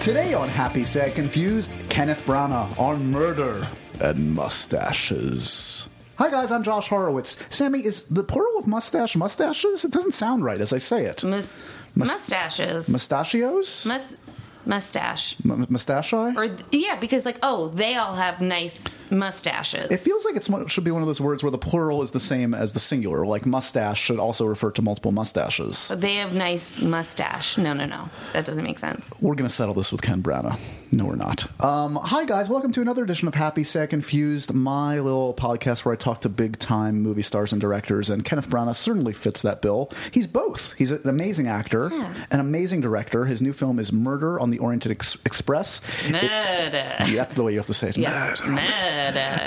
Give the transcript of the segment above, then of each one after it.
Today on Happy Sad Confused, Kenneth Branagh on murder and mustaches. Hi guys, I'm Josh Horowitz. Sammy, is the plural of mustache mustaches? It doesn't sound right as I say it. Mus- Mus- mustaches. Mustachios? Mus- mustache. M- mustachi? Or yeah, because like oh, they all have nice mustaches. It feels like it should be one of those words where the plural is the same as the singular. Like mustache should also refer to multiple mustaches. they have nice mustache. No, no, no. That doesn't make sense. We're going to settle this with Ken Branagh. No, we're not. Um, hi, guys. Welcome to another edition of Happy Sad Confused, my little podcast where I talk to big time movie stars and directors. And Kenneth Branagh certainly fits that bill. He's both. He's an amazing actor, Yeah. an amazing director. His new film is Murder on the Oriented Ex- Express. Murder. Yeah, that's the way you have to say it. yeah. Murder. Murder.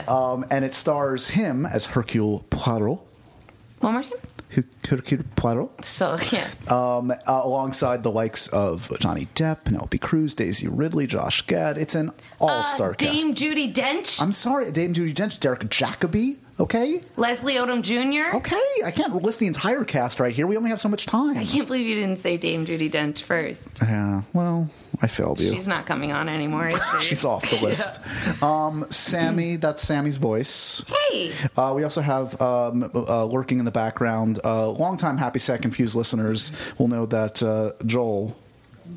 Um, and it stars him as Hercule Poirot. One more time. Hercule Poirot. So yeah. um, uh, alongside the likes of Johnny Depp, Penelope Cruz, Daisy Ridley, Josh Gad. It's an all-star Uh, Dame cast. Judi Dench. I'm sorry, Dame Judi Dench, Derek Jacobi. Okay, Leslie Odom Jr. okay. I can't list the entire cast right here. We only have so much time. I can't believe you didn't say Dame Judi Dench first. Yeah. Well, I failed you. She's not coming on anymore. Is she? She's off the list. Um, Sammy, that's Sammy's voice. Hey. Uh, we also have um, uh, lurking in the background. Uh, longtime Happy Sad Confused listeners will know that uh, Joel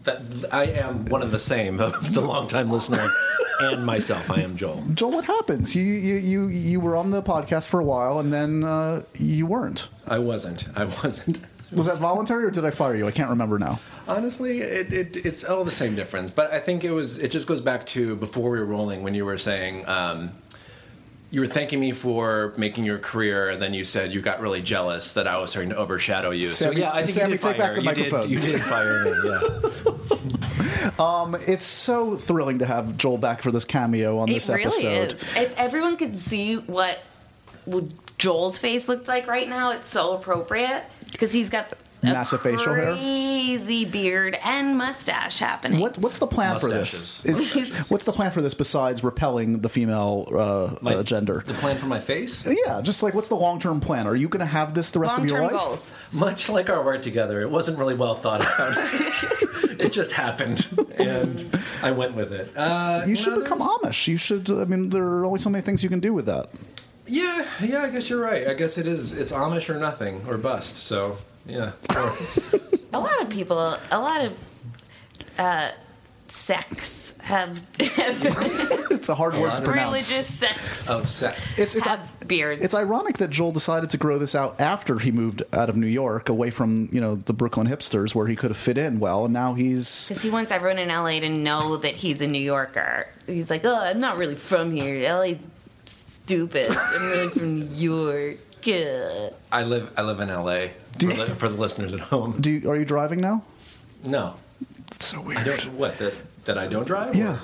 That I am one of the same, the longtime listener, and myself. I am Joel. Joel, what happens? You you you you were on the podcast for a while, and then uh, you weren't. I wasn't. I wasn't. Was that voluntary, or did I fire you? I can't remember now. Honestly, it, it, it's all the same difference. But I think it was. It just goes back to before we were rolling when you were saying. Um, you were thanking me for making your career, and then you said you got really jealous that I was starting to overshadow you. Sammy- so yeah, I think Sammy, you did take fire. back the you microphone. Did, you did fire me. Yeah. Um, it's so thrilling to have Joel back for this cameo on It this really episode. is. If everyone could see what what Joel's face looked like right now, it's so appropriate because he's got a Massive facial hair? crazy beard and mustache happening. What what's the plan for this? Is, what's the plan for this besides repelling the female uh, My- uh, gender? The plan for my face, Yeah, just like what's the long term plan? Are you going to have this the rest long of your life? goals? much like our work together, it wasn't really well thought out. it just happened, and I went with it. Uh, You should know, become there's- Amish. You should. I mean, there are only so many things you can do with that. Yeah, yeah, I guess you're right. I guess it is. It's Amish or nothing or bust. So yeah. A lot of people, a lot of uh, sects have It's a hard word to pronounce. religious sects of sex. It's it's have beards. It's ironic that Joel decided to grow this out after he moved out of New York, away from you know the Brooklyn hipsters, where he could have fit in well, and now he's Because he wants everyone in LA to know that he's a New Yorker. He's like, oh, I'm not really from here. LA's stupid. I'm really from New York. Yeah. I live. I live in L.A. Do For, you- the, for the listeners at home. Do you, are you driving now? No, It's so weird. I don't. What that that I don't drive? Yeah.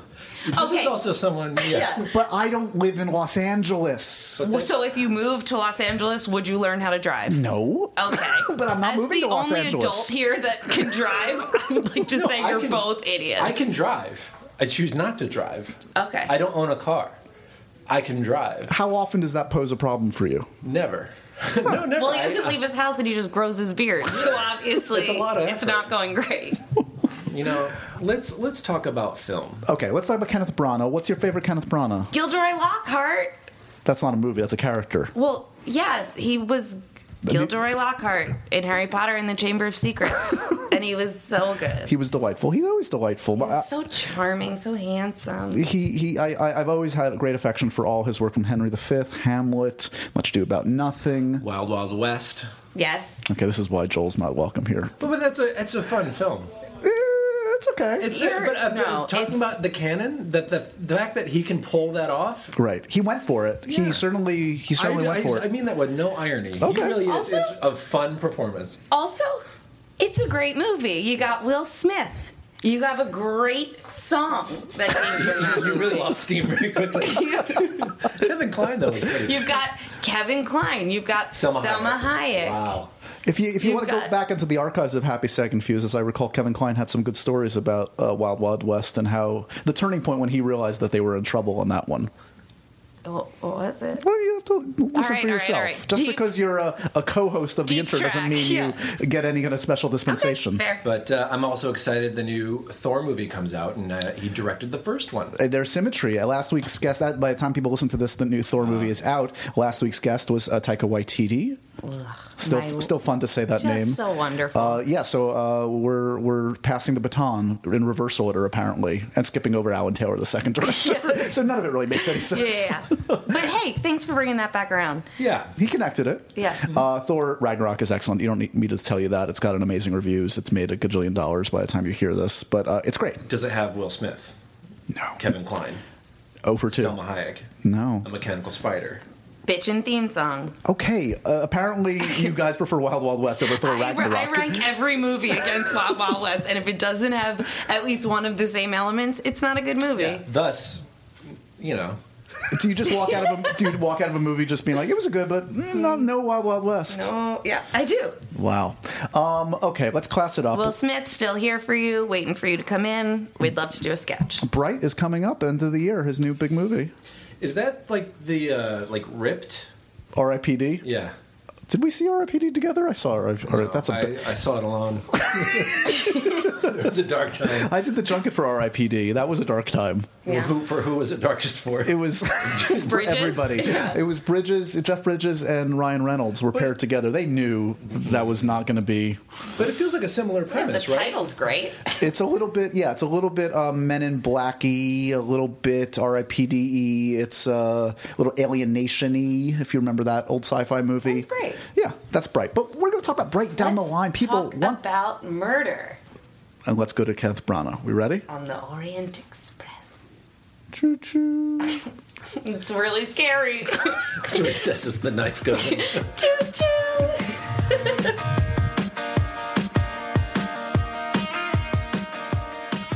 This Okay. is also someone. Yeah. Yeah. But I don't live in Los Angeles. Well, So if you moved to Los Angeles, would you learn how to drive? No. Okay. But I'm not As moving the to Los Angeles. the only adult here that can drive, I would like to No, say I you're can- both idiots. I can drive. I choose not to drive. Okay. I don't own a car. I can drive. How often does that pose a problem for you? Never. no, never. Well, he doesn't leave his house and he just grows his beard. So obviously, It's a lot of it's not going great. You know, let's let's talk about film. Okay, let's talk about Kenneth Branagh. What's your favorite Kenneth Branagh? Gilderoy Lockhart. That's not a movie. That's a character. Well, yes, he was Gilderoy Lockhart in Harry Potter and the Chamber of Secrets, and he was so good. He was delightful. He's always delightful. He I- was uh, so charming, so handsome. he he I, I I've always had a great affection for all his work from Henry V, Hamlet, Much Ado About Nothing. Wild Wild West. Yes. Okay, this is why Joel's not welcome here. But, but that's a it's a fun film. It's okay. It's You're- but, uh, no, talking it's- about the canon, that the the fact that he can pull that off. right. He went for it. He Yeah. certainly he certainly I, went I, for I it. mean that with no irony. Okay. He really is. Also- it's a fun performance. Also, it's a great movie. You got Will Smith. You have a great song that came from that You movie. really lost steam very quickly. Kevin Kline though was pretty. You've got Kevin Kline. You've got Salma, Salma, Hayek. Wow. If you if you You've want to go back into the archives of Happy Sad Confused, as I recall, Kevin Kline had some good stories about uh, Wild Wild West and how the turning point when he realized that they were in trouble on that one. Oh, what was it? Well, you have to listen right, for all right, yourself. all right. Just Deep- because you're a, a co-host of the Deep intro doesn't track, mean yeah. you get any kind of special dispensation. Okay, fair. But uh, I'm also excited the new Thor movie comes out, and uh, he directed the first one. Uh, There's symmetry. Uh, Last week's guest, uh, by the time people listen to this, the new Thor movie is out. Last week's guest was uh, Taika Waititi. Still, my- still fun to say that Just name. so wonderful. Uh, yeah, so uh, we're we're passing the baton in reverse order apparently, and skipping over Alan Taylor, the second director. so none of it really makes any sense. yeah. but hey, thanks for bringing that back around. Yeah. He connected it. Yeah. Uh, Thor Ragnarok is excellent. You don't need me to tell you that. It's got an amazing reviews. It's made a gajillion dollars by the time you hear this, but uh, it's great. Does it have Will Smith, No. Kevin Kline, Over two. Salma Hayek, No. a mechanical spider? Bitchin' theme song. Okay. Uh, apparently, you guys prefer Wild Wild West over Thor I, Ragnarok. I rank every movie against Wild Wild West, and if it doesn't have at least one of the same elements, it's not a good movie. Thus, you know, do you just walk out of a do you walk out of a movie just being like it was a good, but mm, not no Wild Wild West? Oh, yeah, I do. Wow. Um, okay, let's class it up. Will Smith still here for you, waiting for you to come in. We'd love to do a sketch. Bright is coming up end of the year. His new big movie, is that like the uh, like ripped? R.I.P.D. Yeah. Did we see R.I.P.D. together? I saw. R- or, that's a. I, bi- I saw it alone. it was a dark time. I did the junket for R.I.P.D. That was a dark time. Yeah. Who for who was it darkest for? It was for everybody. Yeah. It was Bridges, Jeff Bridges, and Ryan Reynolds were paired together. They knew that was not going to be. but it feels like a similar The premise, right? title's great. It's a little bit, yeah. It's a little bit um, Men in Blacky, a little bit R.I.P.D.E. It's uh, a little Alien Nation-y, if you remember that old sci-fi movie. That's great. Yeah, that's Bright. But we're going to talk about Bright down the Let's line. People talk want, about murder and let's go to Kenneth Branagh. We ready? on the Orient Express. Choo choo. It's really scary. So it says as the knife goes choo choo.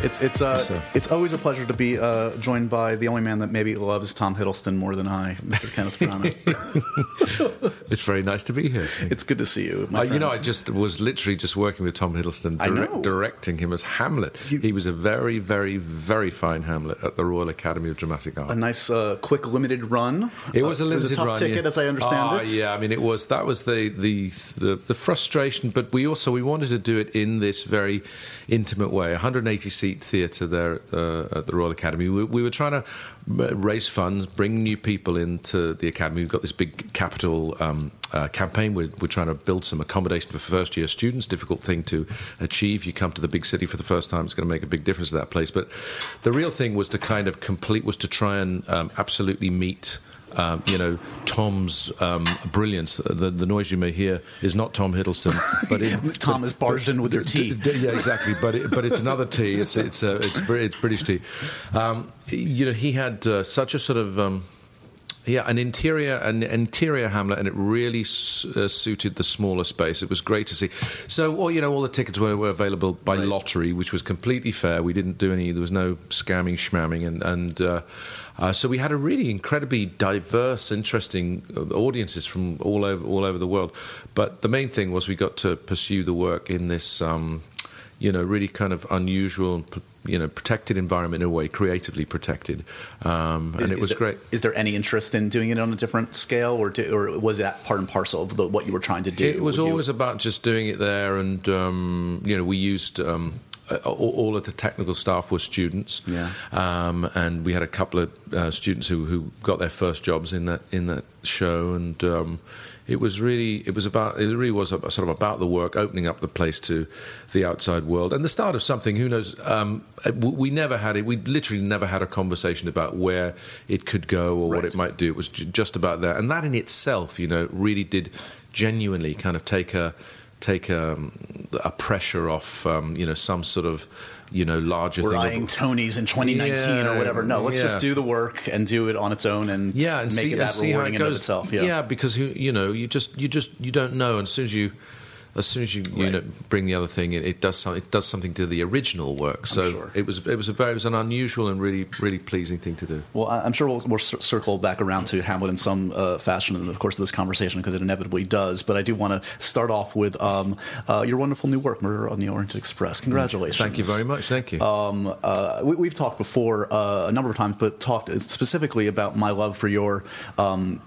It's it's uh So- it's always a pleasure to be uh, joined by the only man that maybe loves Tom Hiddleston more than I, Mr. Kenneth Branagh. It's very nice to be here. it's good to see you. Uh, you know, I just was literally just working with Tom Hiddleston, directing him as Hamlet. You- he was a very, very, very fine Hamlet at the Royal Academy of Dramatic Art. a nice, uh, quick, limited run. It was a Uh, limited it was a tough run, ticket, yeah. as I understand Ah, it. Yeah, I mean, it was that was the, the the the frustration, but we also we wanted to do it in this very intimate way. 180 seat theatre there at the, at the Royal Academy. We, we were trying to uh, raise funds, bring new people into the academy. We've got this big capital um, uh, campaign. We're, we're trying to build some accommodation for first year students. Difficult thing to achieve. You come to the big city for the first time, it's going to make a big difference to that place. But the real thing was to kind of complete was to try and um, absolutely meet um, you know, Tom's um, brilliance. The, the noise you may hear is not Tom Hiddleston, but it, Tom is barged in with your tea. D- d- yeah, exactly. But it, but it's another tea. It's it's uh, it's, it's British tea. Um, you know, he had uh, such a sort of. Yeah, an interior, an interior Hamlet, and it really uh, suited the smaller space. It was great to see. So, all you know, all the tickets were, were available by lottery, which was completely fair. We didn't do any. There was no scamming, schmamming, and and uh, uh, so we had a really incredibly diverse, interesting uh, audiences from all over all over the world. But the main thing was we got to pursue the work in this. Um, you know, really kind of unusual, and, you know, protected environment in a way, creatively protected, um, and it was there- great. Is there any interest in doing it on a different scale, or, do, or was that part and parcel of the, what you were trying to do? It was Would you- always about just doing it there, and um, you know, we used. Um, all, all of the technical staff were students, Yeah. um, and we had a couple of uh, students who, who got their first jobs in that in that show, and um, it was really it was about it really was a- sort of about the work, opening up the place to the outside world, and the start of something. Who knows? Um, we we never had it. We literally never had a conversation about where it could go or what it might do. It was ju- just about that, and that in itself, you know, really did genuinely kind of take a take um, a pressure off, um, you know, some sort of you know larger We're thing. of- Tonys in 2019 or whatever. No, let's yeah. just do the work and do it on its own and yeah, and make see, it that rewarding in itself. Yeah. because you know, you just you just you don't know. And as soon as you as soon as you you Right. know bring the other thing, it, it does some, it does something to the original work. So sure. it was it was a very it was an unusual and really really pleasing thing to do. Well, I'm sure we'll, we'll circle back around to Hamlet in some uh, fashion in the course of this conversation because it inevitably does. But I do want to start off with um, uh, your wonderful new work, Murder on the Orient Express. Congratulations! Thank you very much. Thank you. Um, uh, we, we've talked before uh, a number of times, but talked specifically about my love for your. Um,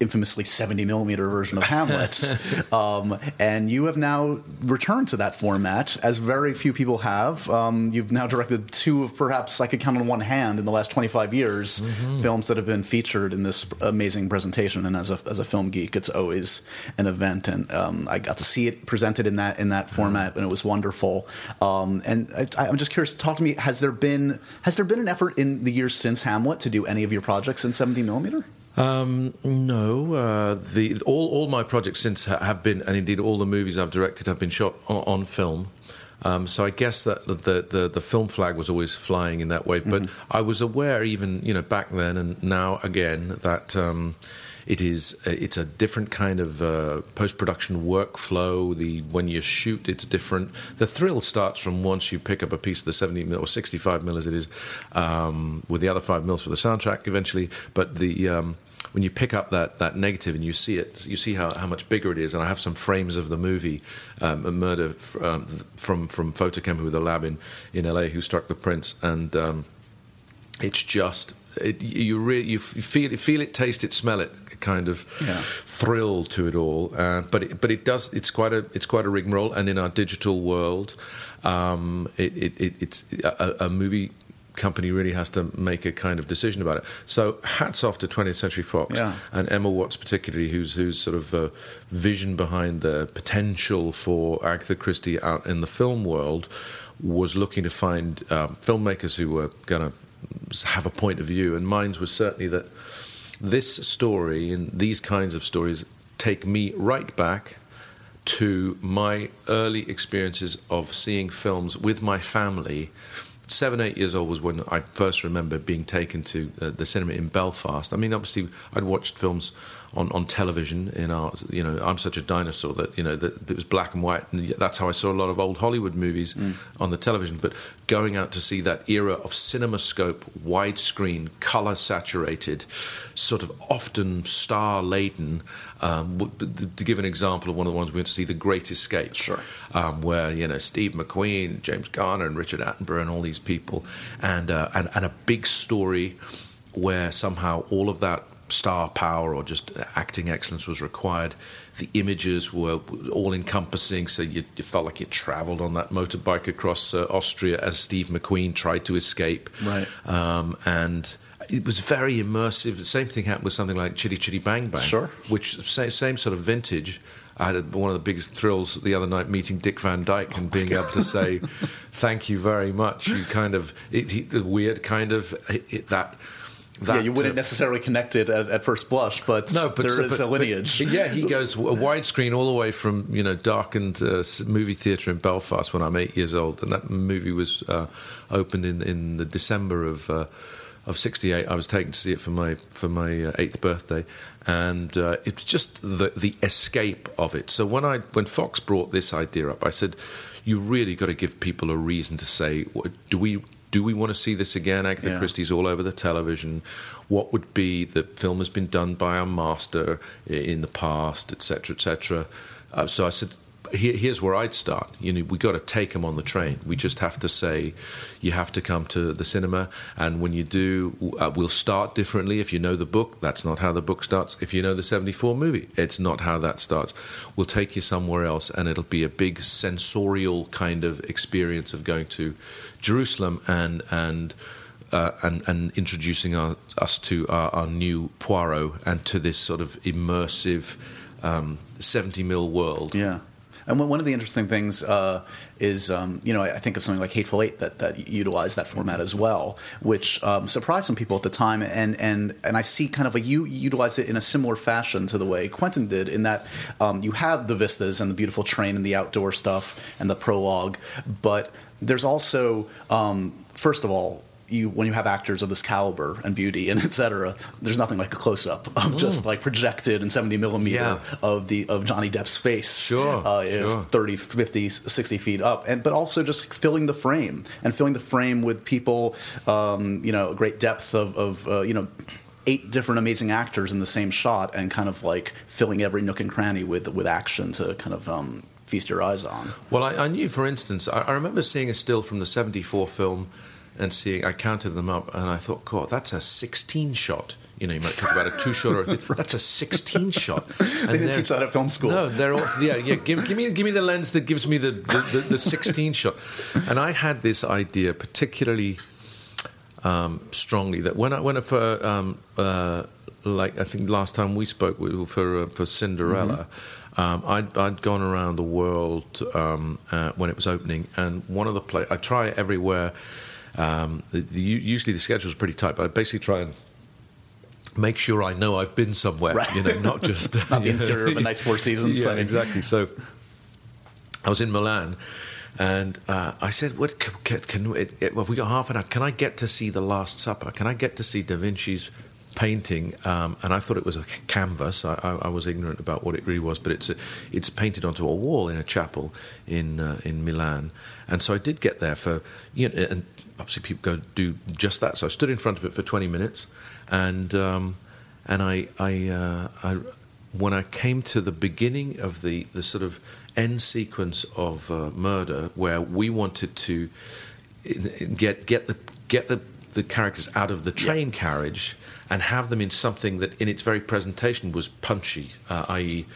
Infamously 70 millimeter version of Hamlet. um, and you have now returned to that format, as very few people have. Um, you've now directed two of perhaps I could count on one hand in the last 25 years films that have been featured in this amazing presentation. And as a, as a film geek, it's always an event. And um, I got to see it presented in that in that format, and it was wonderful. Um, and I, I'm just curious. Talk to me. Has there been has there been an effort in the years since Hamlet to do any of your projects in 70 millimeter? Um, no, uh, the all all my projects since have been, and indeed all the movies I've directed have been shot on, on film. Um, so I guess that the, the the film flag was always flying in that way. But I was aware, even you know back then and now again, that. Um, it is it's a different kind of uh, post production workflow. The when you shoot, it's different. The thrill starts from once you pick up a piece of the seventy mil or sixty five mil as it is, um, with the other five mils for the soundtrack eventually. But the um, when you pick up that, that negative and you see it, you see how, how much bigger it is. And I have some frames of the movie, um, a murder f- um, from from FotoKem, who were the lab in, in LA who struck the prints, and um, it's just it, you really you f- feel it, feel it, taste it, smell it, kind of Yeah. thrill to it all. Uh, but it, but it does it's quite a it's quite a rigmarole. And in our digital world, um, it, it, it, it's a, a movie company really has to make a kind of decision about it. So hats off to 20th Century Fox Yeah. and Emma Watts particularly, who's who's sort of uh, vision behind the potential for Agatha Christie out in the film world was looking to find um, filmmakers who were going to have a point of view, and mine was certainly that this story and these kinds of stories take me right back to my early experiences of seeing films with my family. Seven, eight years old was when I first remember being taken to uh, the cinema in Belfast. I mean, obviously, I'd watched films on, on television in our, you know, I'm such a dinosaur that, you know, that it was black and white. And that's how I saw a lot of old Hollywood movies on the television. But going out to see that era of cinemascope, widescreen, color saturated, sort of often star laden. Um, to give an example of one of the ones we went to see, The Great Escape. Sure. Um, where, you know, Steve McQueen, James Garner, and Richard Attenborough, and all these people. And, uh, and, and a big story where somehow all of that star power or just acting excellence was required. The images were all encompassing, so you, you felt like you traveled on that motorbike across uh, Austria as Steve McQueen tried to escape. Right. Um, and it was very immersive. The same thing happened with something like Chitty Chitty Bang Bang, Sure. which same, same sort of vintage. I had one of the biggest thrills the other night meeting Dick Van Dyke and being able to say, "Thank you very much." You kind of it, it, the weird kind of it- that. That, yeah, you wouldn't uh, necessarily connect it at, at first blush, but, no, but there so- is but- a but- lineage. yeah, he goes a widescreen all the way from you know darkened uh, movie theatre in Belfast when I'm eight years old, and that movie was uh, opened in in the December of. Uh, of '68, I was taken to see it for my for my uh, eighth birthday, and uh, it's just the the escape of it. So when I when Fox brought this idea up, I said, "You really got to give people a reason to say, do we do we want to see this again? Agatha Yeah. Christie's all over the television. What would be the film has been done by a master in the past, etc., etc. Uh, so I said, Here, here's where I'd start. You know, we got to take them on the train. We just have to say, you have to come to the cinema, and when you do, uh, we'll start differently. If you know the book, that's not how the book starts. If you know the '74 movie, it's not how that starts. We'll take you somewhere else, and it'll be a big sensorial kind of experience of going to Jerusalem and and uh, and, and introducing our, us to our, our new Poirot and to this sort of immersive um, 70 mil world. Yeah. And one of the interesting things uh, is, um, you know, I I think of something like Hateful Eight that, that utilized that format as well, which um, surprised some people at the time. And, and, and I see kind of like you utilize it in a similar fashion to the way Quentin did, in that um, you have the vistas and the beautiful train and the outdoor stuff and the prologue, but there's also, um, first of all, you when you have actors of this caliber and beauty and etc. There's nothing like a close up of just like projected in 70 millimeter Yeah. of the of Johnny Depp's face, Sure, uh, sure. 30, 50, 60 feet up, and but also just filling the frame and filling the frame with people, um, you know, a great depth of, of uh, you know. Eight different amazing actors in the same shot, and kind of like filling every nook and cranny with with action to kind of um, feast your eyes on. Well, I, I knew, for instance, I, I remember seeing a still from the 74 film and seeing, I counted them up and I thought, God, that's a 16 shot. You know, you might talk about a two shot or a that's a 16 shot. And They didn't teach that at film school. No, they're all, yeah, yeah. Give, give me, give me the lens that gives me the, the, the, the 16 shot. And I had this idea, particularly um, strongly, that when I when I for um, uh, like I think last time we spoke we- for uh, for Cinderella. Um, I'd, I'd gone around the world um, uh, when it was opening, and one of the play I try it everywhere. Um, the, the, usually the schedule's pretty tight, but I basically try and make sure I know I've been somewhere. Right. You know, not just Not the you know. interior of a nice Four Seasons. Yeah, I mean- exactly. So I was in Milan, and uh, I said, "What can, can, can it, it, well, have we got half an hour? Can I get to see the Last Supper? Can I get to see Da Vinci's?" Painting, um, and I thought it was a canvas. I, I, I was ignorant about what it really was, but it's a, it's painted onto a wall in a chapel in uh, in Milan. And so I did get there for you know, and obviously people go do just that. So I stood in front of it for twenty minutes, and um, and I I, uh, I when I came to the beginning of the, the sort of end sequence of uh, murder, where we wanted to get get the get the the characters out of the train carriage and have them in something that, in its very presentation, was punchy, uh, i.e.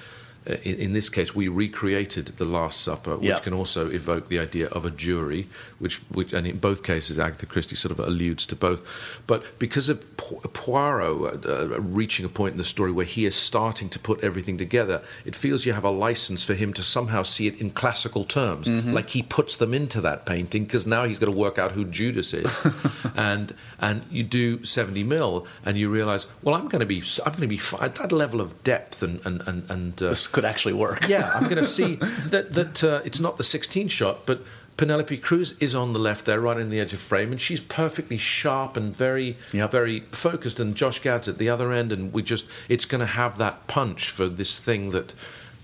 uh, In, in this case, we recreated the Last Supper, which Yeah. can also evoke the idea of a jury, which, which, and in both cases, Agatha Christie sort of alludes to both. But because of Poirot uh, uh, reaching a point in the story where he is starting to put everything together, it feels you have a license for him to somehow see it in classical terms, like he puts them into that painting because now he's got to work out who Judas is, and and you do seventy mil, and you realize, well, I'm going to be I'm going to be at that level of depth and and and, and uh, This could actually work. yeah, I'm going to see that that uh, it's not the 16 shot, but Penelope Cruz is on the left there, right in the edge of frame, and she's perfectly sharp and very, Yep. very focused. And Josh Gad's at the other end, and we just it's going to have that punch for this thing that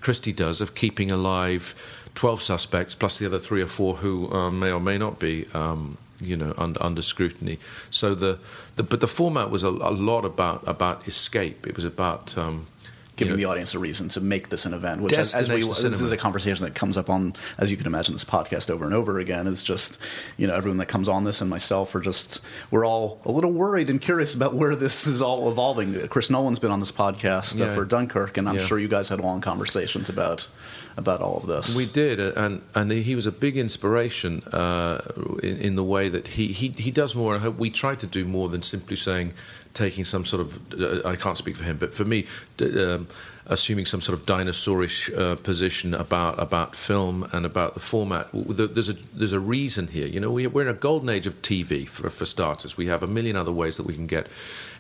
Christie does of keeping alive 12 suspects plus the other three or four who uh, may or may not be. Um, you know, under, under scrutiny. So the, the but the format was a, a lot about about escape. It was about um, giving the audience a reason to make this an event. Which, as, as we, this is a conversation that comes up on, as you can imagine, this podcast over and over again. Is just, you know, everyone that comes on this and myself are just, we're all a little worried and curious about where this is all evolving. Chris Nolan's been on this podcast Yeah. for Dunkirk, and I'm Yeah. sure you guys had long conversations about about all of this. We did, uh, and and he was a big inspiration uh, in, in the way that he, he he does more. I hope we try to do more than simply saying, taking some sort of. Uh, I can't speak for him, but for me, d- um, assuming some sort of dinosaurish uh, position about about film and about the format. There's a there's a reason here. You know, we, we're in a golden age of TV for, for starters. We have a million other ways that we can get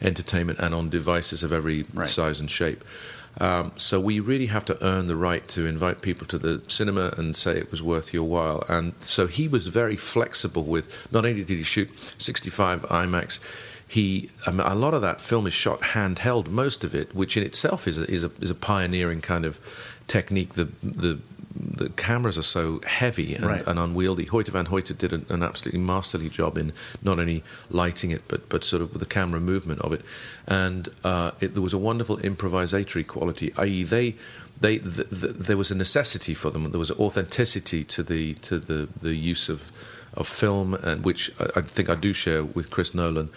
entertainment and on devices of every Right. size and shape. Um, so we really have to earn the right to invite people to the cinema and say it was worth your while. And so he was very flexible with. Not only did he shoot 65 IMAX, he I mean, a lot of that film is shot handheld, most of it, which in itself is a, is a, is a pioneering kind of technique. The the the cameras are so heavy and, Right. and unwieldy. Hoyte van Hoyte did an, an absolutely masterly job in not only lighting it, but but sort of the camera movement of it. And uh, it, there was a wonderful improvisatory quality, i.e., they. They, th th there was a necessity for them. There was authenticity to the to the, the use of of film, and which I, I think I do share with Chris Nolan.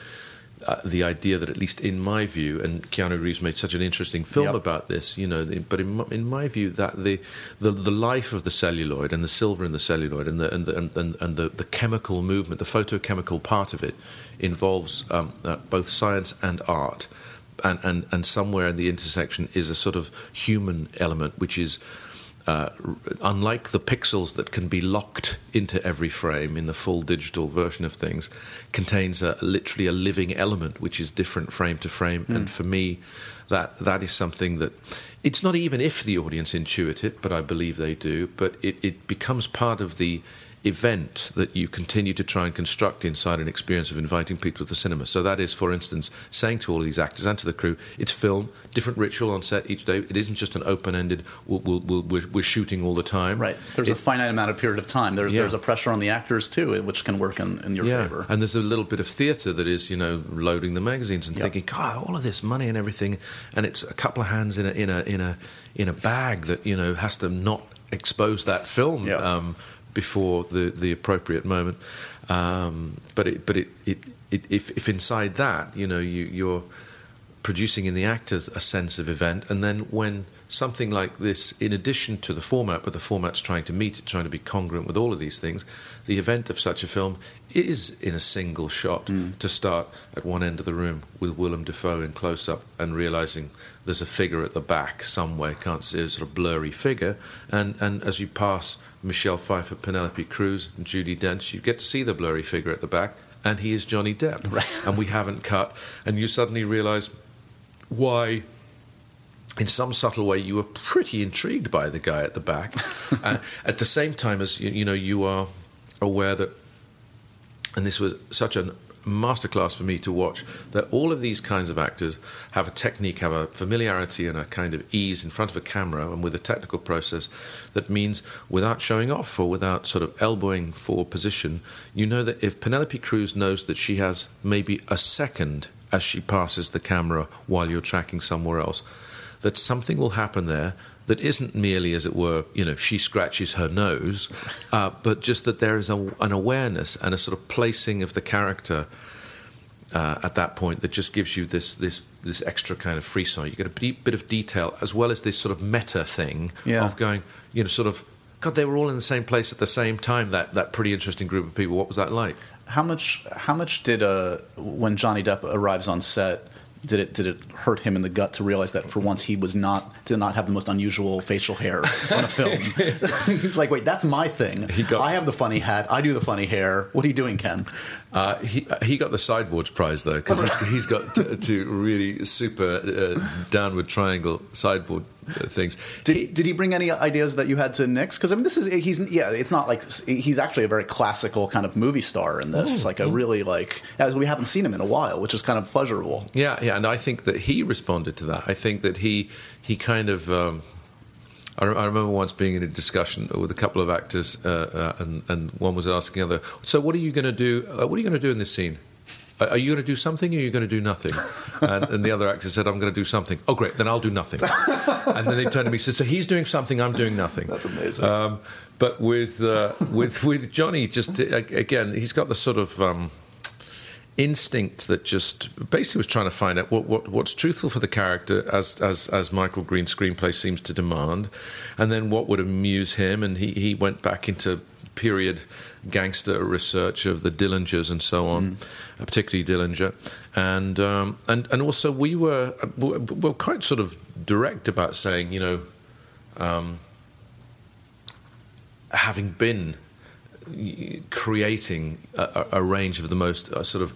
Uh, the idea that, at least in my view, and Keanu Reeves made such an interesting film Yep. about this, you know. The, but in my, in my view, that the, the the life of the celluloid and the silver in the celluloid and the and the, and, and, and the, the chemical movement, the photochemical part of it, involves um, uh, both science and art, and, and and somewhere in the intersection is a sort of human element, which is. Uh, unlike the pixels that can be locked into every frame in the full digital version of things, contains a, literally a living element which is different frame to frame. And for me, that that is something that it's not even if the audience intuit it, but I believe they do. But it, it becomes part of the event that you continue to try and construct inside an experience of inviting people to the cinema. So that is, for instance, saying to all of these actors and to the crew, it's film, different ritual on set each day. It isn't just an open-ended. We'll, we'll, we'll, we're, we're shooting all the time. Right. There's It- a finite amount of period of time. There's, Yeah. there's a pressure on the actors too, which can work in, in your yeah. favor. And there's a little bit of theatre that is, you know, loading the magazines and Yep. thinking, God, all of this money and everything, and it's a couple of hands in a in a in a in a bag that you know has to not expose that film Yeah. um, before the the appropriate moment. Um, but it but it, it, it if if inside that, you know, you you're producing in the actors a sense of event, and then when something like this, in addition to the format, but the format's trying to meet it, trying to be congruent with all of these things, the event of such a film is in a single shot to start at one end of the room with Willem Dafoe in close up and realizing there's a figure at the back somewhere, can't see a sort of blurry figure, and, and as you pass Michelle Pfeiffer, Penelope Cruz, and Judi Dench, you get to see the blurry figure at the back. And he is Johnny Depp, Right. and we haven't cut. And you suddenly realise why in some subtle way you were pretty intrigued by the guy at the back uh, at the same time as you, you know you are aware that and this was such a masterclass for me to watch that all of these kinds of actors have a technique have a familiarity and a kind of ease in front of a camera and with a technical process that means without showing off or without sort of elbowing for position you know that if Penelope Cruz knows that she has maybe a second as she passes the camera while you're tracking somewhere else that something will happen there that isn't merely, as it were, you know, she scratches her nose, uh, but just that there is a, an awareness and a sort of placing of the character uh, at that point that just gives you this this this extra kind of frisson. You get a bit, bit of detail as well as this sort of meta thing Yeah. of going, you know, sort of. God, they were all in the same place at the same time. That that pretty interesting group of people. What was that like? How much? How much did uh, when Johnny Depp arrives on set? Did it did it hurt him in the gut to realize that for once he was not did not have the most unusual facial hair on a film? He's like, wait, that's my thing. I have the funny hat. I do the funny hair. What are you doing, Ken? Uh, he he got the sideboards prize though because he's, he's got two, two really super uh, downward triangle sideboard uh, things. Did He- did he bring any ideas that you had to nix? Because I mean, this is he's yeah, it's not like he's actually a very classical kind of movie star in this, like a really like as we haven't seen him in a while, which is kind of pleasurable. Yeah, yeah, and I think that he responded to that. I think that he he kind of. Um, I, I remember once being in a discussion with a couple of actors, uh, uh, and, and one was asking the other, "So, what are you going to do? Uh, what are you going to do in this scene? Are you going to do something, or are you going to do nothing?" And, and the other actor said, "I'm going to do something." Oh, great, then I'll do nothing. and then they turned to me and said, "So he's doing something, I'm doing nothing." That's amazing. Um, but with uh, with with Johnny, just uh, again, he's got the sort of. Um, instinct that just basically was trying to find out what, what what's truthful for the character as as as Michael Green's screenplay seems to demand, and then what would amuse him. And he he went back into period gangster research of the Dillingers and so on, uh, particularly Dillinger, and um, and and also we were uh, we were quite sort of direct about saying you know. Um, having been creating a, a range of the most uh, sort of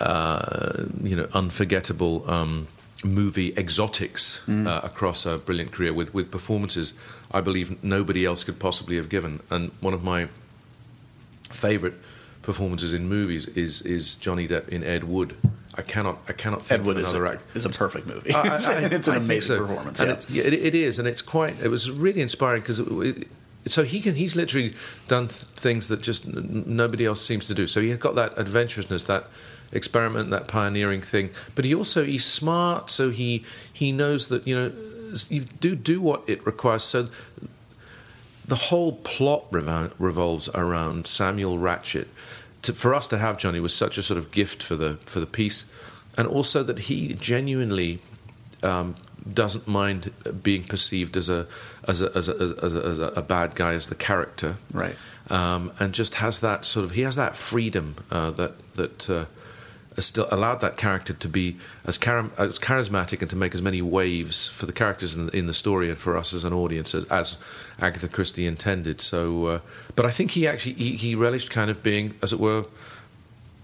uh, you know unforgettable um, movie exotics uh, across a brilliant career with with performances I believe nobody else could possibly have given and one of my favorite performances in movies is is Johnny Depp in Ed Wood I cannot I cannot think Ed Wood of is another a, actor is a perfect movie. I- I- it's an amazing so. performance. And yeah, it, it is, and it's quite. It was really inspiring because. It, it, so he can. He's literally done th- things that just n- nobody else seems to do. So he's got that adventurousness, that experiment, that pioneering thing. But he also he's smart. So he he knows that you know you do do what it requires. So the whole plot revol- revolves around Samuel Ratchett. To, for us to have Johnny was such a sort of gift for the for the piece, and also that he genuinely um, doesn't mind being perceived as a as a, as a, as a, as a, bad guy as the character, Right. Um, and just has that sort of he has that freedom uh, that that. Uh, still allowed that character to be as, char- as charismatic and to make as many waves for the characters in the, in the story and for us as an audience as, as Agatha Christie intended. So, uh, but I think he actually he, he relished kind of being, as it were,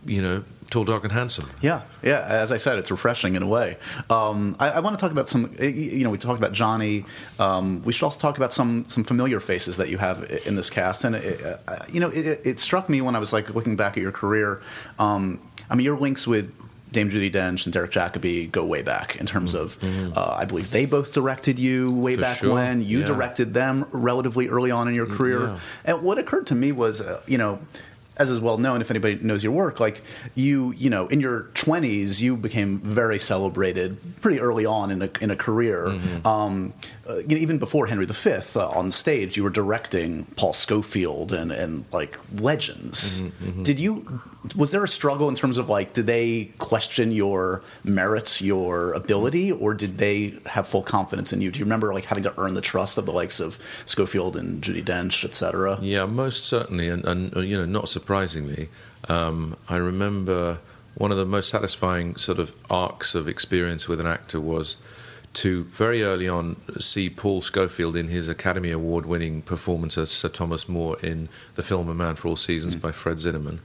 you know, tall, dark, and handsome. Yeah, yeah. As I said, it's refreshing in a way. Um, I, I want to talk about some. You know, we talked about Johnny. Um, we should also talk about some some familiar faces that you have in this cast. And it, uh, you know, it, it struck me when I was like looking back at your career. Um, I mean, your links with. Dame Judi Dench and Derek Jacobi go way back in terms of, uh, I believe they both directed you way For back sure, when. You yeah. directed them relatively early on in your career. yeah. And what occurred to me was, uh, you know, as is well known, if anybody knows your work, like you, you know, in your twenties, you became very celebrated pretty early on in a in a career. Um, uh, you know, even before Henry V uh, on stage, you were directing Paul Scofield and and like legends. Did you? Was there a struggle in terms of like, did they question your merits, your ability, or did they have full confidence in you? Do you remember like having to earn the trust of the likes of Scofield and Judi Dench, et cetera? Yeah, most certainly, and, and you know, not surprisingly, um, I remember one of the most satisfying sort of arcs of experience with an actor was to very early on see Paul Scofield in his Academy Award-winning performance as Sir Thomas More in the film A Man for All Seasons by Fred Zinnemann.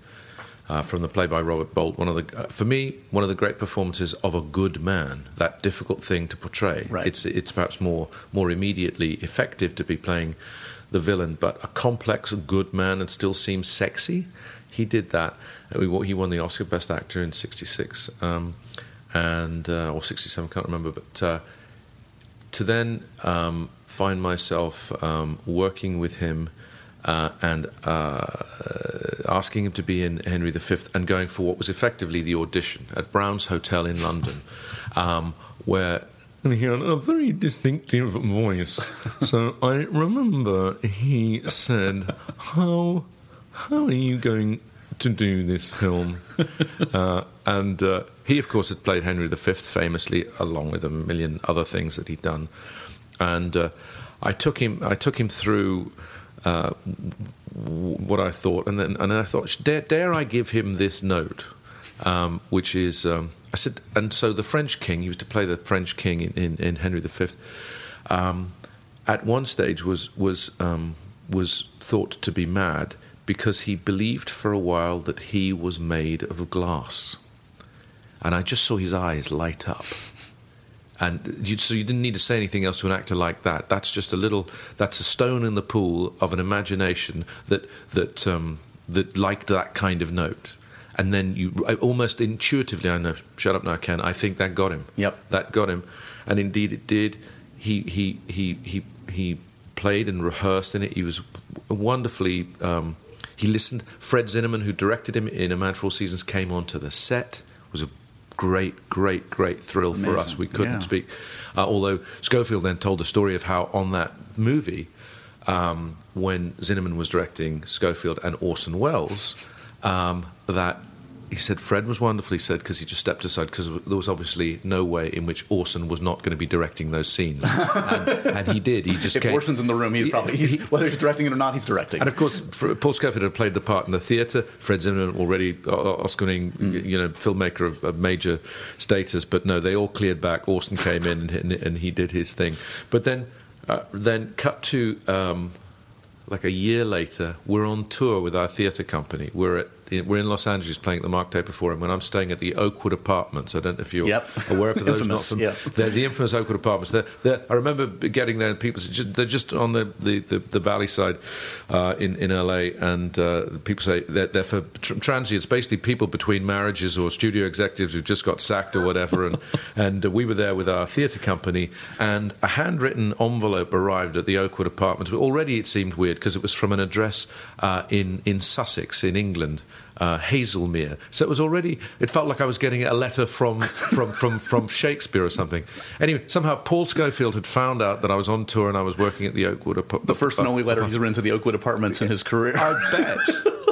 Uh, from the play by Robert Bolt, one of the uh, for me one of the great performances of a good man. That difficult thing to portray. Right. It's it's perhaps more more immediately effective to be playing the villain, but a complex, good man, and still seems sexy. He did that. Uh, He won the Oscar Best Actor in '66, um, and uh, or '67, can't remember. But uh, to then um, find myself um, working with him uh, and uh, asking him to be in Henry V and going for what was effectively the audition at Brown's Hotel in London, um, where. And he had a very distinctive voice. so I remember he said, How, how are you going to do this film? uh, and uh, he, of course, had played Henry V famously, along with a million other things that he'd done. And uh, I took him, I took him through uh, what I thought, and then and then I thought, dare, dare I give him this note, um, which is, um, I said, and so the French king, he was to play the French king in, in, in Henry V. Um, at one stage was was um, was thought to be mad because he believed for a while that he was made of glass, and I just saw his eyes light up. And you, so you didn't need to say anything else to an actor like that. That's just a little. That's a stone in the pool of an imagination that that um, that liked that kind of note. And then you almost intuitively, I know. Shut up now, Ken. I think that got him. Yep. that got him, and indeed it did. He he he he he played and rehearsed in it. He was wonderfully. Um, he listened. Fred Zinnemann, who directed him in A Man for All Seasons, came onto the set. Was a great, great, great thrill for us. We couldn't Yeah. speak. Uh, although Scofield then told the story of how on that movie, um, when Zinnemann was directing Scofield and Orson Welles, um, that he said Fred was wonderful. He said because he just stepped aside because there was obviously no way in which Orson was not going to be directing those scenes, and, and he did. He just If came, Orson's in the room, he's probably he's, he- whether he's directing it or not, he's directing. and of course, Paul Scofield had played the part in the theatre. Fred Zinnemann, already Oscar-winning, Mm. you know, filmmaker of, of major status. But no, they all cleared back. Orson came in and, and he did his thing. But then, uh, then cut to um, like a year later, we're on tour with our theatre company. We're at we're in Los Angeles playing at the Mark Taper Forum, and I'm staying at the Oakwood Apartments. I don't know if you're Yep. aware of those Infamous, not from yeah. they're the infamous Oakwood Apartments. They're, they're, I remember getting there, and people said, they're just on the, the, the, the valley side uh, in, in LA, and uh, people say they're, they're for tr- transients, basically people between marriages or studio executives who've just got sacked or whatever. And, and uh, we were there with our theatre company, and a handwritten envelope arrived at the Oakwood Apartments. But already it seemed weird because it was from an address uh, in, in Sussex, in England uh, Haslemere. So it was already. It felt like I was getting a letter from from from from Shakespeare or something. Anyway, somehow Paul Scofield had found out that I was on tour and I was working at the Oakwood. Ap- the first and only letter he's written to the Oakwood Apartments in his career. I bet.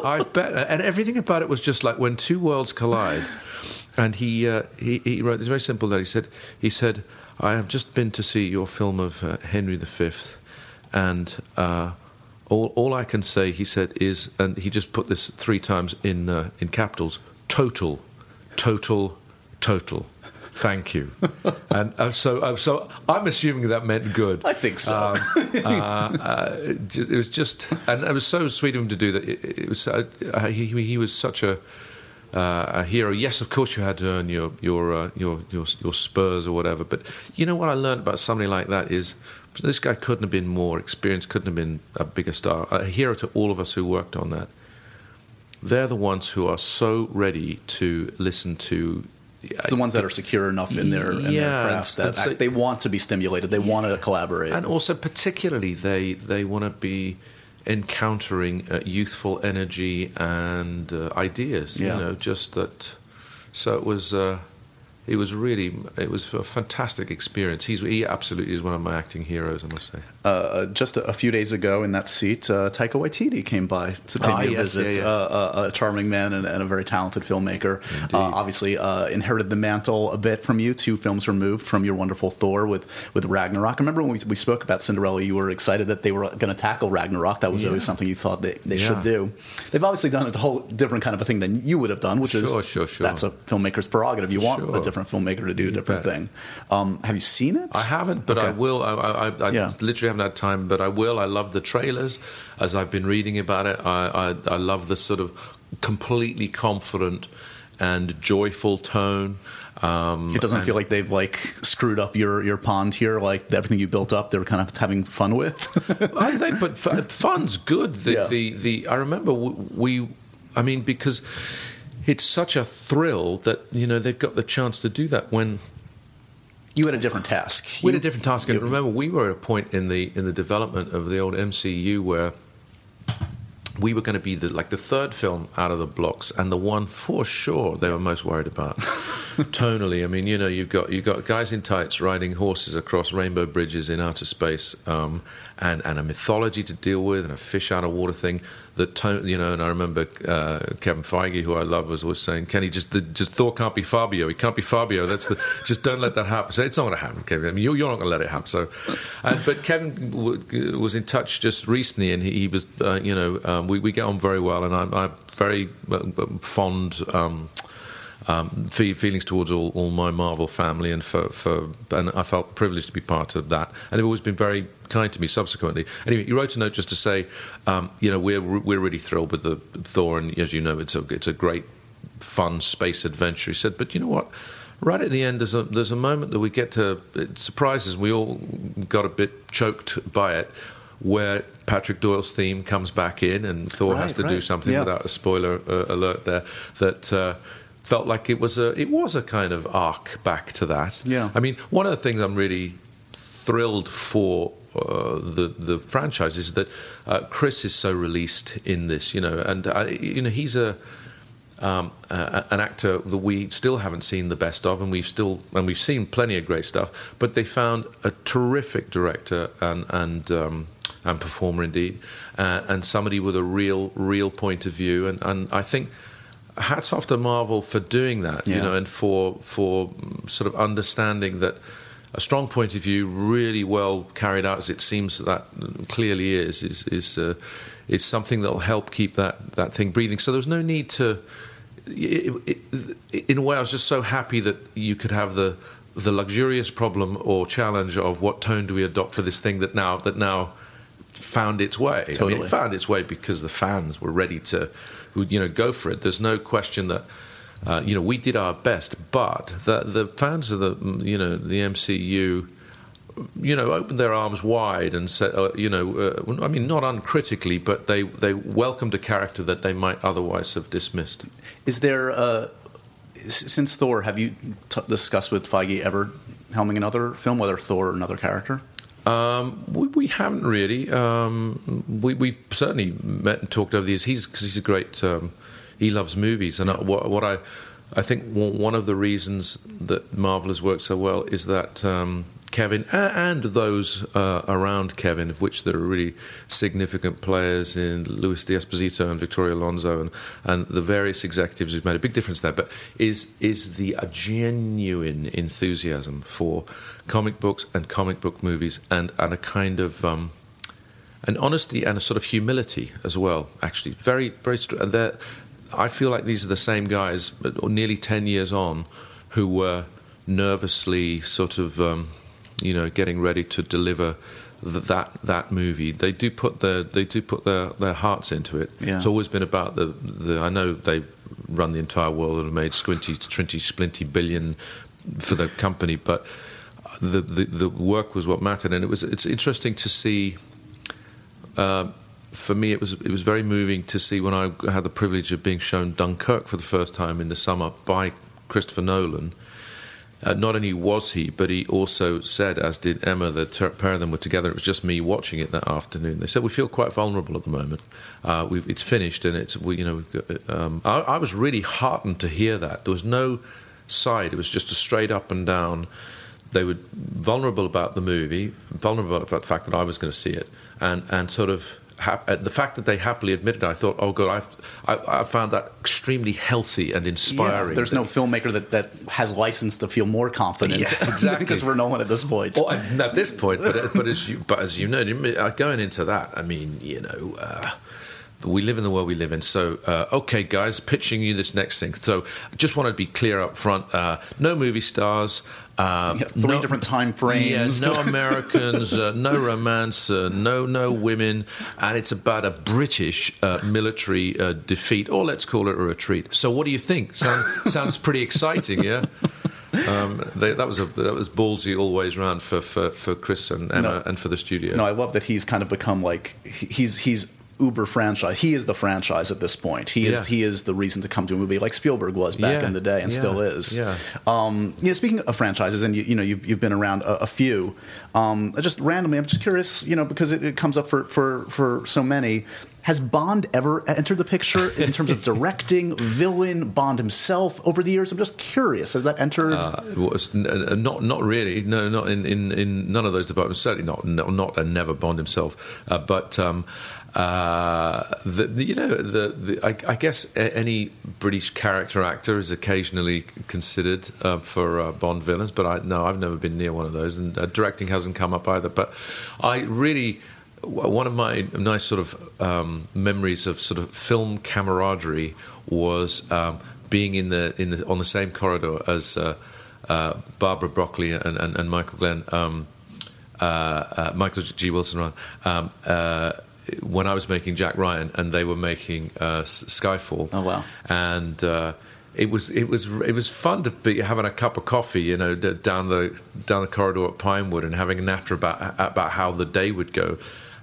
I bet. And everything about it was just like when two worlds collide. And he uh, he, he wrote this very simple letter. He said he said I have just been to see your film of uh, Henry V, and. Uh, all, all I can say, he said, is, and he just put this three times in uh, in capitals: total, total, total. Thank you. and uh, so, uh, so I'm assuming that meant good. I think so. Um, uh, uh, it was just, and it was so sweet of him to do that. It, it was, uh, uh, he, he was such a uh, a hero. Yes, of course you had to earn your your, uh, your your your spurs or whatever. But you know what I learned about somebody like that is this guy couldn't have been more experienced, couldn't have been a bigger star, a hero to all of us who worked on that. They're the ones who are so ready to listen to. It's the ones that are secure enough in their, in Yeah, their that so- act- they want to be stimulated. They want to collaborate. and also particularly they they want to be encountering uh, youthful energy and uh, ideas Yeah. you know just that so it was uh, it was really it was a fantastic experience he's he absolutely is one of my acting heroes i must say uh, just a, a few days ago in that seat, uh, Taika Waititi came by to pay Ah, me a yes, visit. yeah, yeah. Uh, uh, a charming man and, and a very talented filmmaker. Uh, obviously, uh, inherited the mantle a bit from you. Two films removed from your wonderful Thor with with Ragnarok. I remember when we, we spoke about Cinderella, you were excited that they were going to tackle Ragnarok. That was Yeah. always something you thought they, they should do. They've obviously done a whole different kind of a thing than you would have done, which is Sure, sure, sure. that's a filmmaker's prerogative. You want a Sure. Different filmmaker to do a different thing. Um, have you seen it? I haven't, but I will. I, I, I, Yeah. literally haven't had time, but I will. I love the trailers. As I've been reading about it, I, I, I love the sort of completely confident and joyful tone. Um, It doesn't and- feel like they've like screwed up your, your pond here. Like everything you built up, they were kind of having fun with. I think, but fun's good. The, Yeah. the, the, I remember we, I mean, because it's such a thrill that, you know, they've got the chance to do that when you had a different task. we had a different task. And remember, we were at a point in the, in the development of the old MCU where we were going to be the, like the third film out of the blocks and the one for sure they were most worried about tonally i mean you know you've got you've got guys in tights riding horses across rainbow bridges in outer space um, and and a mythology to deal with and a fish out of water thing that tone you know and i remember uh, kevin feige who i love was always saying he just the, just thor can't be fabio. He can't be fabio. That's the just don't let that happen. So it's not going to happen kevin. I mean you're, you're not going to let it happen. So and, but kevin w- was in touch just recently and he, he was uh, you know um, we, we get on very well and i'm, I'm very uh, fond um, um, fe- feelings towards all, all my Marvel family, and for, for and I felt privileged to be part of that, and they've always been very kind to me subsequently. Anyway, you wrote a note just to say, um, you know, we're we're really thrilled with the Thor, and as you know, it's a it's a great fun space adventure. He said, but you know what? Right at the end, there's a there's a moment that we get to it surprises. We all got a bit choked by it. Where Patrick Doyle's theme comes back in, and Thor has Right, to do something Yeah. without a spoiler uh, alert there. That uh, felt like it was a it was a kind of arc back to that. Yeah. I mean, one of the things I'm really thrilled for uh, the the franchise is that uh, Chris is so released in this, you know, and uh, you know he's a. Um, uh, an actor that we still haven't seen the best of, and we've still and we've seen plenty of great stuff. But they found a terrific director and and um, and performer indeed, uh, and somebody with a real real point of view. And, and I think hats off to Marvel for doing that, you know, and for for sort of understanding that a strong point of view, really well carried out, as it seems that that clearly is, is is uh, is something that will help keep that that thing breathing. So there's no need to. It, it, in a way, I was just so happy that you could have the the luxurious problem or challenge of what tone do we adopt for this thing that now that now found its way. I mean, it found its way because the fans were ready to, who, you know, go for it. There's no question that. Uh, you know, we did our best, but the the fans of the you know the MCU, you know, opened their arms wide and said, uh, you know, uh, I mean, not uncritically, but they they welcomed a character that they might otherwise have dismissed. Is there, uh, since Thor, have you t- discussed with Feige ever helming another film, whether Thor or another character? Um, we, we haven't really. Um, we, we've certainly met and talked over the years. He's because he's a great. Um, he loves movies, and I, what, what I, I think one one of the reasons that Marvel has worked so well is that um, Kevin and those uh, around Kevin, of which there are really significant players in Louis D'Esposito and Victoria Alonso, and, and the various executives who've made a big difference there. But is is the a genuine enthusiasm for comic books and comic book movies, and and a kind of um, an honesty and a sort of humility as well. Actually, very very. And I feel like these are the same guys, nearly ten years on, who were nervously sort of, um, you know, getting ready to deliver th- that that movie. They do put their they do put their, their hearts into it. Yeah. It's always been about the the. I know they run the entire world and have made squinty, twenty, splinty billion for the company, but the, the the work was what mattered, and it was it's interesting to see. Uh, for me, it was it was very moving to see when I had the privilege of being shown Dunkirk for the first time in the summer by Christopher Nolan. Uh, not only was he, but he also said, as did Emma, the a pair of them were together. It was just me watching it that afternoon. They said we feel quite vulnerable at the moment. Uh, it's finished, and it's we, you know. Um, I, I was really heartened to hear that. There was no side. It was just a straight up and down. They were vulnerable about the movie, vulnerable about the fact that I was going to see it, and and sort of hap- uh, the fact that they happily admitted, it, I thought, oh god, I've, I found that extremely healthy and inspiring. Yeah, there's no filmmaker that, that has license to feel more confident. Yeah, exactly. Christopher Nolan at this point. Well, at this point, but but as you but as you know, going into that, I mean, you know. Uh, we live in the world we live in. So, uh, okay, guys, pitching you this next thing. So, I just want to be clear up front. Uh, no movie stars. Uh, yeah, three no, different time frames. Yeah, no Americans, uh, no romance, uh, no no women, and it's about a British uh, military uh, defeat, or let's call it a retreat. So, what do you think? Sound, sounds pretty exciting, yeah. Um, they, that was a that was ballsy all ways round for, for, for Chris and Emma no, and for the studio. No, I love that he's kind of become like he's he's uber franchise. He is the franchise at this point. He is he is the reason to come to a movie like Spielberg was back yeah. in the day and yeah. still is. Yeah. Um, you know, speaking of franchises, and you, you know you've, you've been around a, a few. Um, just randomly, I'm just curious, you know, because it, it comes up for, for for so many. Has Bond ever entered the picture in terms of directing, villain, Bond himself over the years? I'm just curious. Has that entered? Uh, was, not, not really. No, not in, in, in none of those departments. Certainly not, not, not and never Bond himself. Uh, but um, uh, the, you know, the, the I, I, guess any British character actor is occasionally considered uh, for uh, Bond villains, but I no, I've never been near one of those, and uh, directing hasn't come up either. But I really, one of my nice sort of um, memories of sort of film camaraderie was um, being in the in the on the same corridor as uh, uh, Barbara Broccoli and, and, and Michael Glenn. Um, Michael G. Wilson, um, when I was making Jack Ryan and they were making uh, Skyfall. Oh wow! And uh, it was it was it was fun to be having a cup of coffee, you know, down the down the corridor at Pinewood and having a natter about about how the day would go.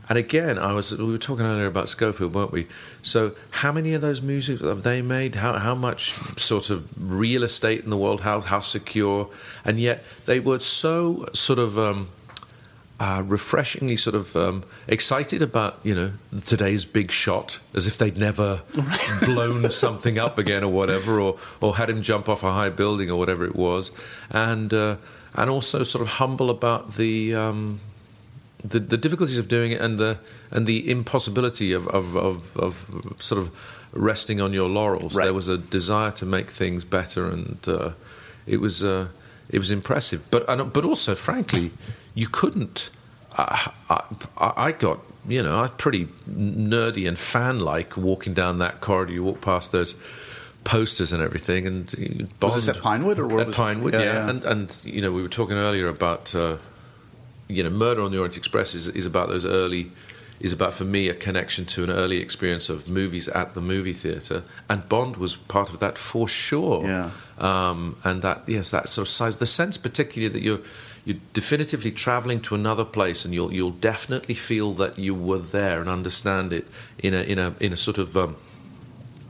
And again, I was we were talking earlier about Scofield, weren't we? So, how many of those movies have they made? How how much sort of real estate in the world? How how secure? And yet they were so sort of. Um, uh, refreshingly sort of um, excited about you know today's big shot, as if they'd never blown something up again or whatever, or or had him jump off a high building or whatever it was, and uh, and also sort of humble about the. Um, the, the difficulties of doing it and the and the impossibility of of, of, of sort of resting on your laurels. Right. There was a desire to make things better, and uh, it was uh, it was impressive. But but also, frankly, you couldn't. I, I, I got you know I was pretty nerdy and fan like walking down that corridor. You walk past those posters and everything. And Bond, was this at Pinewood or at Pinewood? Yeah, yeah. yeah, And and you know we were talking earlier about uh, you know Murder on the Orient Express is, is about those early is about for me a connection to an early experience of movies at the movie theatre, and Bond was part of that for sure. Yeah, um, and that yes, that sort of size, the sense particularly that you're you're definitively traveling to another place, and you'll you'll definitely feel that you were there and understand it in a in a in a sort of um,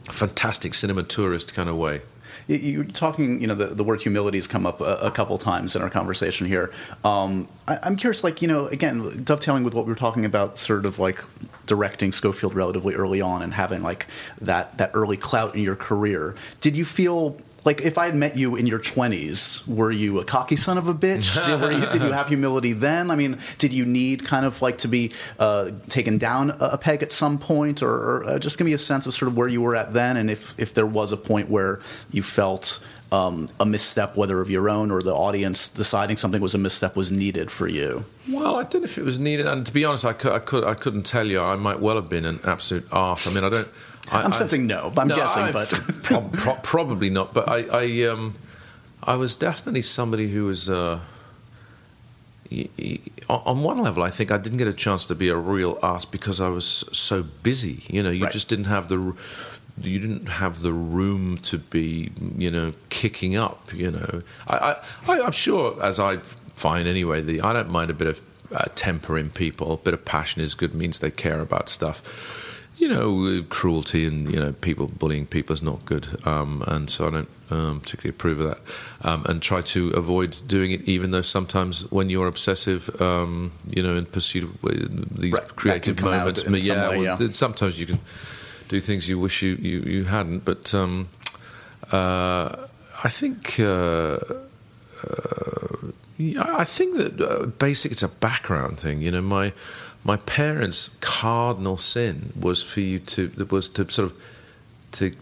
fantastic cinema tourist kind of way. You're talking, you know, the, the word humility has come up a, a couple times in our conversation here. Um, I, am curious, like, you know, again, dovetailing with what we were talking about, sort of like directing Scofield relatively early on and having like that that early clout in your career. Did you feel like if I had met you in your 20s, were you a cocky son of a bitch? did, you, did, you, have humility then? I mean, did you need kind of like to be uh, taken down a, peg at some point, or, or uh, just give me a sense of sort of where you were at then, and if if there was a point where you felt um, a misstep, whether of your own or the audience deciding something was a misstep, was needed for you? Well, I don't know if it was needed, and to be honest, I, could, I, could, I couldn't tell you. I might well have been an absolute arse. I mean, I don't. I, am sensing no, but I'm no, guessing, I, but pro- pro- probably not. But I, I, um, I was definitely somebody who was. Uh, on one level, I think I didn't get a chance to be a real arse because I was so busy. You know, you right. just didn't have the you didn't have the room to be, you know, kicking up. You know, I, I I'm sure as I find anyway, the I don't mind a bit of uh, temper in people. A bit of passion is good. Means they care about stuff. You know, cruelty and you know people bullying people is not good, um, and so I don't um, particularly approve of that. Um, and try to avoid doing it, even though sometimes when you're obsessive, um, you know, in pursuit of uh, these Right, creative can come out moments, but some yeah, well, sometimes you can do things you wish you you, you hadn't. But um, uh, I think. Uh, yeah, I think that uh, basic it's a background thing. You know, my my parents' cardinal sin was for you to was to sort of to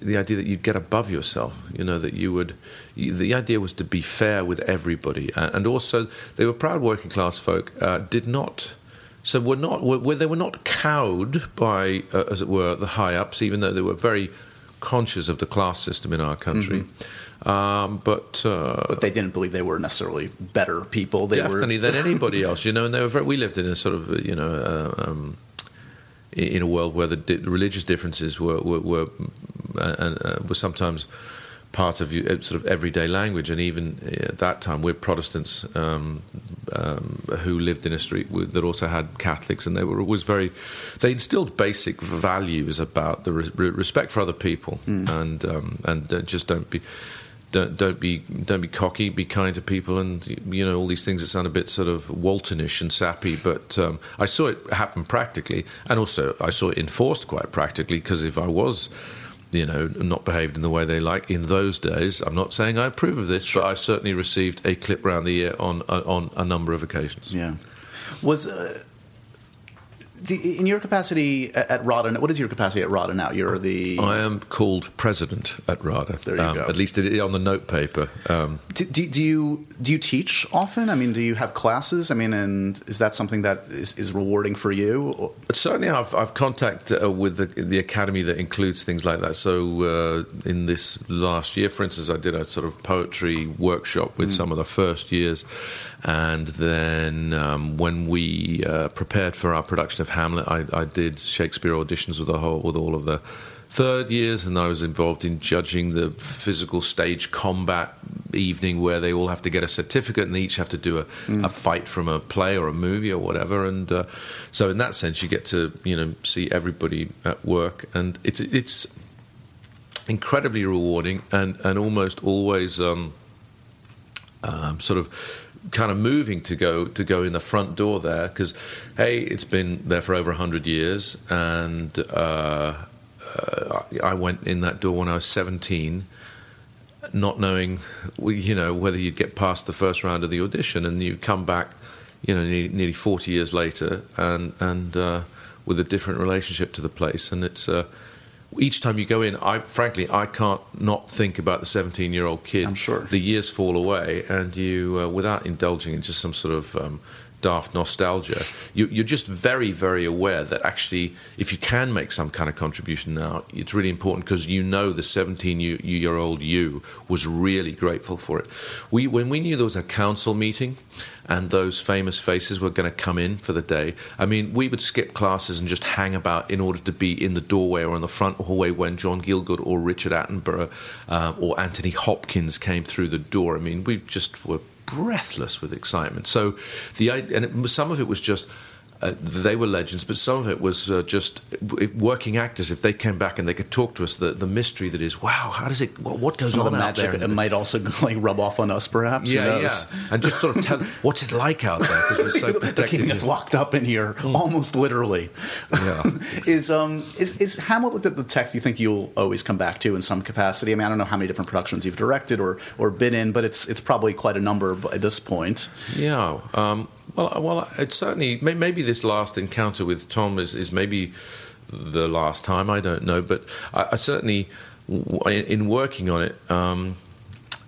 the idea that you'd get above yourself. You know that you would. You, the idea was to be fair with everybody, and, and also they were proud working class folk. Uh, did not. So we're not. Were, they were not cowed by, uh, as it were, the high ups, even though they were very conscious of the class system in our country. Um, but uh, But they didn't believe they were necessarily better people. They definitely were than anybody else, you know. And they were very, we lived in a sort of, you know, uh, um, in a world where the di- religious differences were were, were, uh, uh, were sometimes part of uh, sort of everyday language. And even at that time, we're Protestants um, um, who lived in a street with, that also had Catholics, and they were always very. They instilled basic values about the re- re- respect for other people, and um, and uh, just don't be don't don't be don't be cocky. Be kind to people, and you know all these things that sound a bit sort of Waltonish and sappy. But um, I saw it happen practically, and also I saw it enforced quite practically. Because if I was, you know, not behaved in the way they like in those days, I'm not saying I approve of this, but I certainly received a clip round the ear on on a number of occasions. Yeah. Was uh, in your capacity at, RADA? What is your capacity at RADA now? You're the. I am called president at RADA. There you um, go. At least on the note paper. Um, do, do, do you do you teach often? I mean, do you have classes? I mean, and is that something that is, is rewarding for you? Or- certainly, I've, I've contact uh, with the, the academy that includes things like that. So, uh, in this last year, for instance, I did a sort of poetry workshop with some of the first years, and then um, when we uh, prepared for our production of Hamlet, I, I did Shakespeare auditions with the whole with all of the third years, and I was involved in judging the physical stage combat evening where they all have to get a certificate and they each have to do a, a fight from a play or a movie or whatever. And uh, so, in that sense, you get to you know see everybody at work, and it's it's incredibly rewarding and and almost always. Um, um, sort of kind of moving to go to go in the front door there because hey it's been there for over 100 years and uh, uh, I went in that door when I was 17 not knowing you know whether you'd get past the first round of the audition and you come back you know nearly, 40 years later and and uh, with a different relationship to the place and it's uh, each time you go in, I frankly I can't not think about the 17 year old kid. I'm sure. the years fall away, and you, uh, without indulging in just some sort of um, daft nostalgia, you, you're just very, very aware that actually, if you can make some kind of contribution now, it's really important because you know the 17 year- year old you was really grateful for it. We, when we knew there was a council meeting and those famous faces were going to come in for the day, I mean, we would skip classes and just hang about in order to be in the doorway or in the front hallway when John Gielgud or Richard Attenborough uh, or Anthony Hopkins came through the door. I mean, we just were breathless with excitement. So the and it, some of it was just. Uh, they were legends, but some of it was uh, just working actors. If they came back and they could talk to us, the, the mystery that is, wow, how does it? What, what goes Some on of the out magic there? it might also like rub off on us, perhaps. Yeah, yeah, and just sort of tell what's it like out there because we're so They're protected. keeping us locked up in here, Hmm. almost literally. Yeah. is um is is Hamlet the, the text you think you'll always come back to in some capacity? I mean, I don't know how many different productions you've directed or or been in, but it's it's probably quite a number at this point. Yeah. Um, well, well, it's certainly maybe this last encounter with Tom is, is maybe the last time. I don't know, but I, I certainly, in in working on it, um,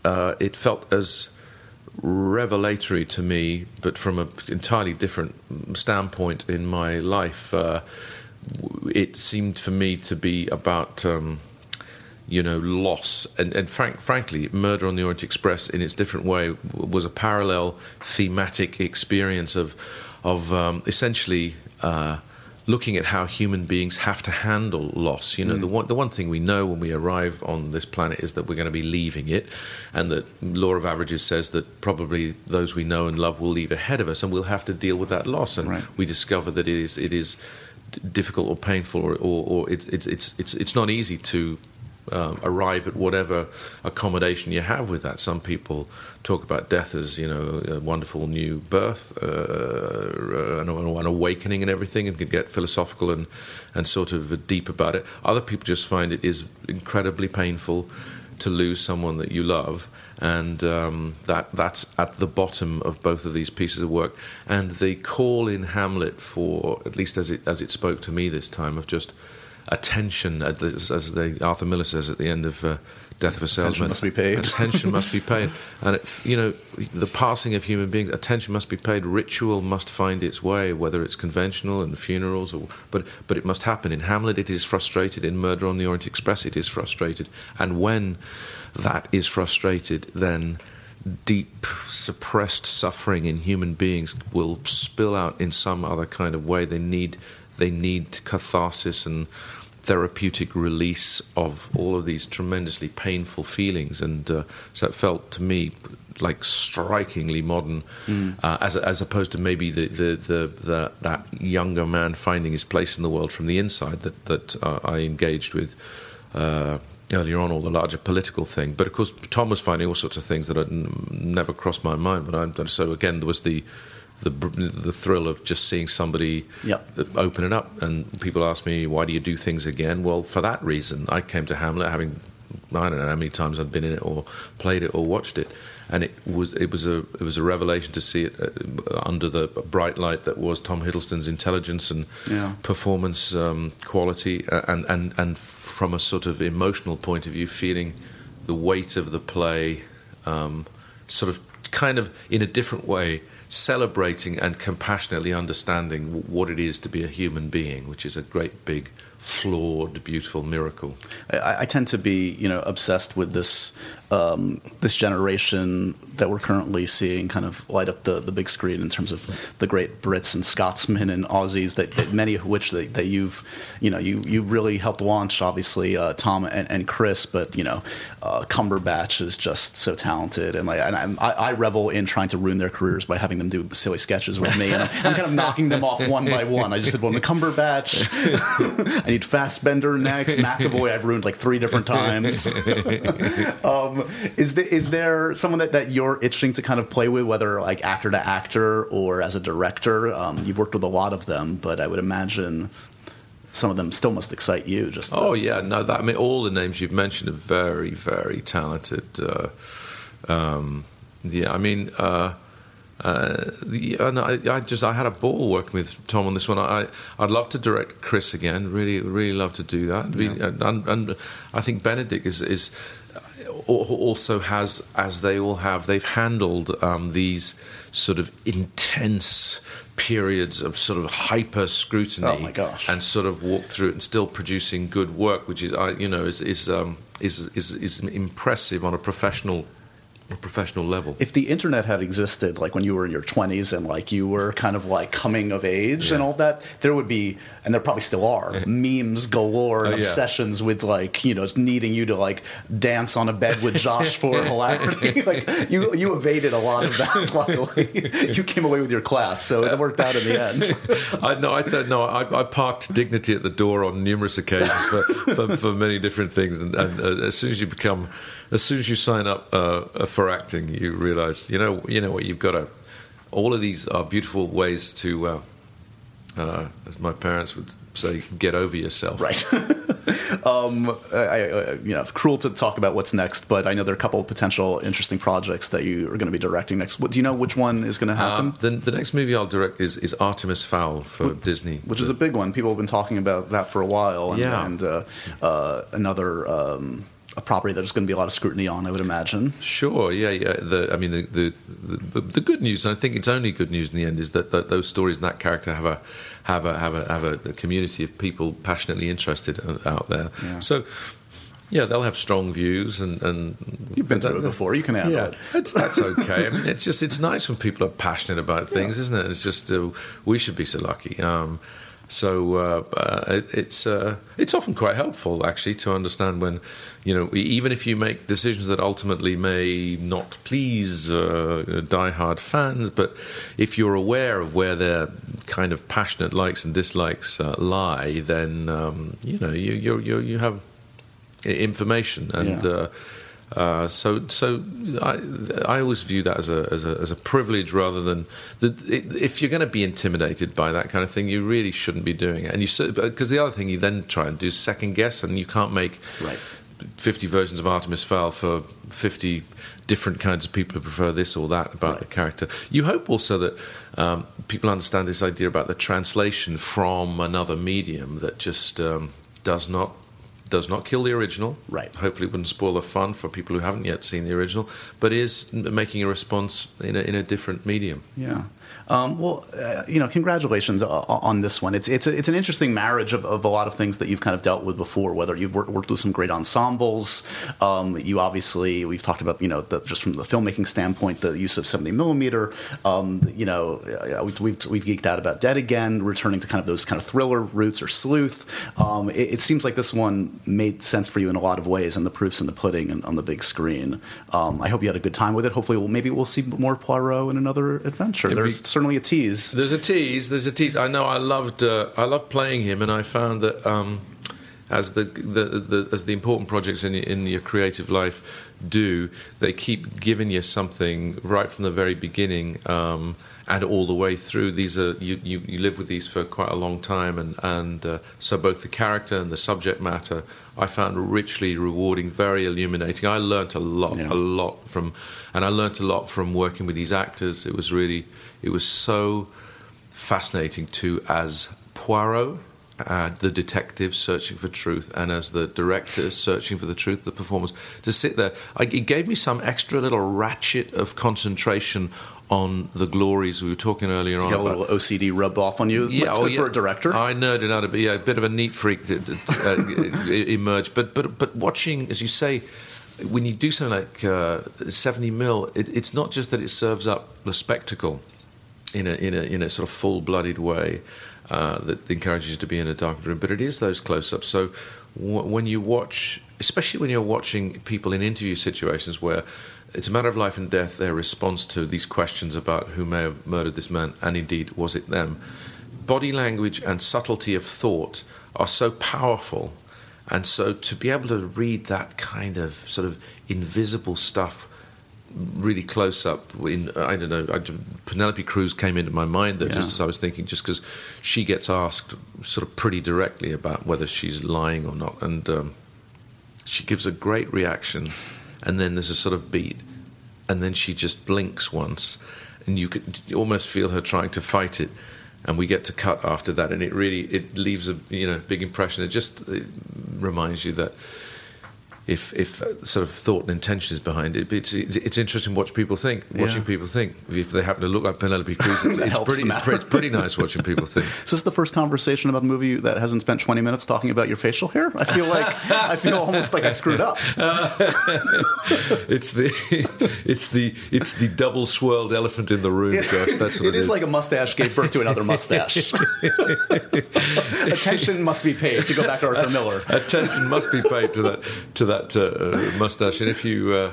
uh, it felt as revelatory to me, but from an entirely different standpoint in my life. Uh, it seemed for me to be about. Um, you know, loss. And, and frank, frankly, Murder on the Orient Express, in its different way, w- was a parallel thematic experience of, of um, essentially uh, looking at how human beings have to handle loss. You know, the one the one thing we know when we arrive on this planet is that we're going to be leaving it, and that law of averages says that probably those we know and love will leave ahead of us, and we'll have to deal with that loss. And Right. we discover that it is it is difficult or painful, or, or, or it's it's it's it's it's not easy to um, arrive at whatever accommodation you have with that. Some people talk about death as you know a wonderful new birth, uh, an, an awakening, and everything, and can get philosophical and and sort of deep about it. Other people just find it is incredibly painful to lose someone that you love, and um, that that's at the bottom of both of these pieces of work. And the call in Hamlet for at least as it as it spoke to me this time of just attention, as the Arthur Miller says at the end of. Uh, Death of a salesman. Attention must be paid. Attention must be paid, and it, you know the passing of human beings. Attention must be paid. Ritual must find its way, whether it's conventional and funerals, or but but it must happen. In Hamlet, it is frustrated. In Murder on the Orient Express, it is frustrated. And when that is frustrated, then deep suppressed suffering in human beings will spill out in some other kind of way. They need they need catharsis and therapeutic release of all of these tremendously painful feelings, and uh, so it felt to me like strikingly modern, uh, as as opposed to maybe the, the, the, the that younger man finding his place in the world from the inside that that uh, I engaged with. Uh, Earlier on, all the larger political thing, but of course, Tom was finding all sorts of things that had n- never crossed my mind. But I, so again, there was the the the thrill of just seeing somebody Yep. open it up. And people ask me, why do you do things again? Well, for that reason. I came to Hamlet having, I don't know how many times I'd been in it or played it or watched it. And it was it was a it was a revelation to see it uh, under the bright light that was Tom Hiddleston's intelligence and Yeah. performance um, quality, uh, and and and from a sort of emotional point of view, feeling the weight of the play, um, sort of kind of in a different way, celebrating and compassionately understanding what it is to be a human being, which is a great big, flawed, beautiful miracle. I, I tend to be, you know, obsessed with this um, this generation that we're currently seeing kind of light up the, the big screen in terms of the great Brits and Scotsmen and Aussies that, that many of which that, that you've, you know, you you really helped launch. Obviously, uh, Tom and, and Chris, but you know, uh, Cumberbatch is just so talented, and like, and I, I revel in trying to ruin their careers by having them do silly sketches with me, and I'm, I'm kind of knocking them off one by one. I just said, well, the Cumberbatch. I need Fassbender next. McAvoy, I've ruined like three different times. um, is, the, is there someone that, that you're itching to kind of play with, whether like actor to actor or as a director? Um, you've worked with a lot of them, but I would imagine some of them still must excite you. Just the- Oh yeah, no, that I mean all the names you've mentioned are very, very talented. Uh, um, yeah, I mean, uh, uh, and I, I just I had a ball working with Tom on this one. I I'd love to direct Chris again. Really, really love to do that. Be- and, and I think Benedict is is also has, as they all have, they've handled um, these sort of intense periods of sort of hyper scrutiny Oh, my gosh. and sort of walked through it and still producing good work, which is, you know, is is, um, is is is impressive on a professional a professional level. if the internet had existed like when you were in your 20s and like you were kind of like coming of age and all that there would be and there probably still are memes galore and Oh, yeah. obsessions with like you know needing you to like dance on a bed with josh for hilarity. Like you you evaded a lot of that luckily. You came away with your class so it worked out in the end. I no, I th- no, I, I parked dignity at the door on numerous occasions for, for, for many different things, and, and uh, as soon as you become, as soon as you sign up uh, for acting, you realise, you know, you know what, you've got to. All of these are beautiful ways to, uh, uh, as my parents would say, get over yourself. Right. um, I, I, you know, cruel to talk about what's next, but I know there are a couple of potential interesting projects that you are going to be directing next. What, do you know which one is going to happen? Um, the, the next movie I'll direct is, is Artemis Fowl for Disney. which is a big one. People have been talking about that for a while, and, Yeah. and uh, uh, another um, a property that there's going to be a lot of scrutiny on. I would imagine. Sure, yeah, yeah. The, I mean, the, the, the the good news, and I think it's only good news in the end, is that, that those stories and that character have a have a have a have a, community of people passionately interested uh, out there. Yeah. So, yeah, they'll have strong views, and, and You've been through it before. You can handle Yeah, it. that's that's okay. I mean, it's just it's nice when people are passionate about things, isn't it? It's just uh, we should be so lucky. Um, So uh, uh, it, it's uh, it's often quite helpful actually to understand when you know even if you make decisions that ultimately may not please uh, die-hard fans, but if you're aware of where their kind of passionate likes and dislikes uh, lie, then um, you know you you you you have information and. Yeah. Uh, so, so I, I always view that as a as a, as a privilege rather than the, if you're going to be intimidated by that kind of thing, you really shouldn't be doing it. And you because the other thing you then try and do is second guess, and you can't make Right. 50 versions of Artemis Fowl for 50 different kinds of people who prefer this or that about the character. You hope also that um, people understand this idea about the translation from another medium that just um, does not does not kill the original. Right. Hopefully, it wouldn't spoil the fun for people who haven't yet seen the original, but is making a response in a, in a different medium. Yeah. Um, well, uh, you know, congratulations on this one. It's it's a, it's an interesting marriage of, of a lot of things that you've kind of dealt with before. Whether you've worked, worked with some great ensembles, um, you obviously we've talked about you know the, just from the filmmaking standpoint, the use of seventy millimeter. Um, you know, uh, we've, we've we've geeked out about Dead Again, returning to kind of those kind of thriller roots or sleuth. Um, it, it seems like this one made sense for you in a lot of ways, and the proofs in the pudding and on the big screen. Um, I hope you had a good time with it. Hopefully, we'll, maybe we'll see more Poirot in another adventure. It'd be- There's certainly a tease. There's a tease. There's a tease. I know. I loved. Uh, I loved playing him, and I found that um, as the, the, the as the important projects in your, in your creative life do, they keep giving you something right from the very beginning. Um, and all the way through, these are you, you, you live with these for quite a long time, and and uh, so both the character and the subject matter I found richly rewarding, very illuminating. I learnt a lot, Yeah. a lot from, and I learnt a lot from working with these actors. It was really, it was so fascinating to as Poirot, uh, the detective searching for truth, and as the director searching for the truth, the performers to sit there. I, it gave me some extra little ratchet of concentration on the glories we were talking earlier on Get a little OCD rubbed off on you. That's oh, good for a director. I nerded out a bit. Yeah, a bit of a neat freak to, to, uh, emerged. But but but watching, as you say, when you do something like uh, seventy mil, it, it's not just that it serves up the spectacle in a in a in a sort of full blooded way uh, that encourages you to be in a dark room, but it is those close ups. So w- when you watch, especially when you're watching people in interview situations where it's a matter of life and death, their response to these questions about who may have murdered this man, and indeed was it them, body language and subtlety of thought are so powerful. And so to be able to read that kind of sort of invisible stuff really close up in I don't know I, Penelope Cruz came into my mind there Yeah. just as I was thinking just because she gets asked sort of pretty directly about whether she's lying or not and um, she gives a great reaction and then there's a sort of beat and then she just blinks once and you could almost feel her trying to fight it and we get to cut after that and it really it leaves a you know big impression. It just it reminds you that if if uh, sort of thought and intention is behind it, it's it's, it's interesting to watch people think. Watching Yeah. people think if they happen to look like Penelope Cruz, it's, it's pretty it's pretty, it's pretty nice watching people think. Is this the first conversation about the movie that hasn't spent 20 minutes talking about your facial hair? I feel like I feel almost like I screwed up. It's the it's the it's the double swirled elephant in the room, Josh. That's what it is like a mustache gave birth to another mustache. Attention must be paid to go back to Arthur Miller. attention must be paid to that to that uh, uh, mustache. And if you uh,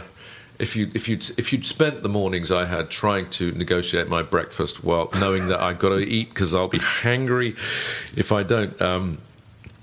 if you if you if you'd spent the mornings I had trying to negotiate my breakfast while knowing that I've got to eat because I'll be hangry if I don't. Um,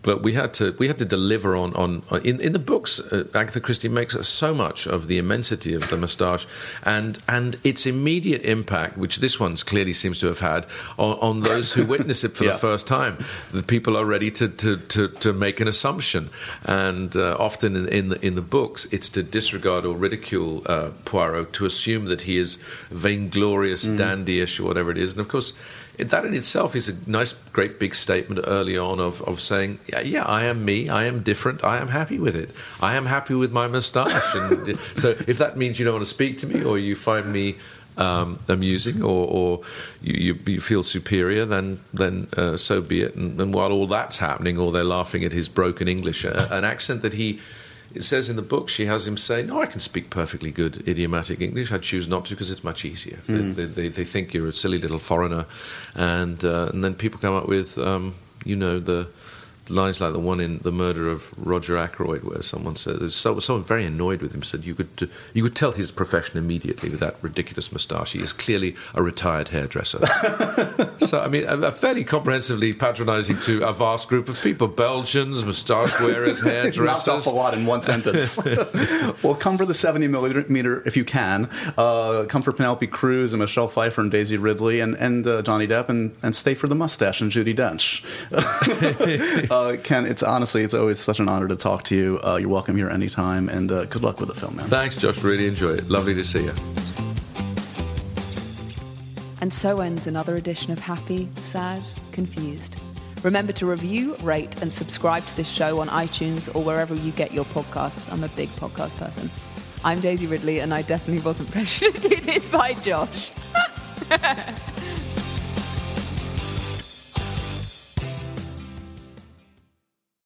but we had to we had to deliver on on, in in the books. Uh, Agatha Christie makes so much of the immensity of the moustache and and its immediate impact, which this one's clearly seems to have had on, on those who witness it for Yeah. the first time. The people are ready to to, to, to make an assumption, and uh, often in, in the in the books, it's to disregard or ridicule uh, Poirot, to assume that he is vainglorious, dandyish, or whatever it is, and of course. That in itself is a nice, great big statement early on of, of saying, yeah, yeah, I am me, I am different, I am happy with it. I am happy with my moustache. So if that means you don't want to speak to me or you find me um, amusing or, or you, you, you feel superior, then then uh, so be it. And, and while all that's happening, or they're laughing at his broken English, uh, an accent that he. It says in the book, she has him say, "No, I can speak perfectly good idiomatic English. I choose not to because it's much easier. They, they, they think you're a silly little foreigner, and uh, and then people come up with um, you know the lines like the one in the murder of Roger Ackroyd, where someone said someone very annoyed with him said you could you could tell his profession immediately with that ridiculous moustache. He is clearly a retired hairdresser. so I mean, a, a fairly comprehensively patronising to a vast group of people: Belgians, moustache wearers, hairdressers. Knocked off a lot in one sentence. well, come for the 70 millimeter if you can. Uh, come for Penelope Cruz and Michelle Pfeiffer and Daisy Ridley and, and uh, Johnny Depp and, and stay for the mustache and Judi Dench. Uh, Ken, it's honestly, it's always such an honor to talk to you. Uh, you're welcome here anytime and uh, good luck with the film, man. Thanks, Josh. Really enjoy it. Lovely to see you. And so ends another edition of Happy, Sad, Confused. Remember to review, rate, and subscribe to this show on iTunes or wherever you get your podcasts. I'm a big podcast person. I'm Daisy Ridley, and I definitely wasn't pressured to do this by Josh.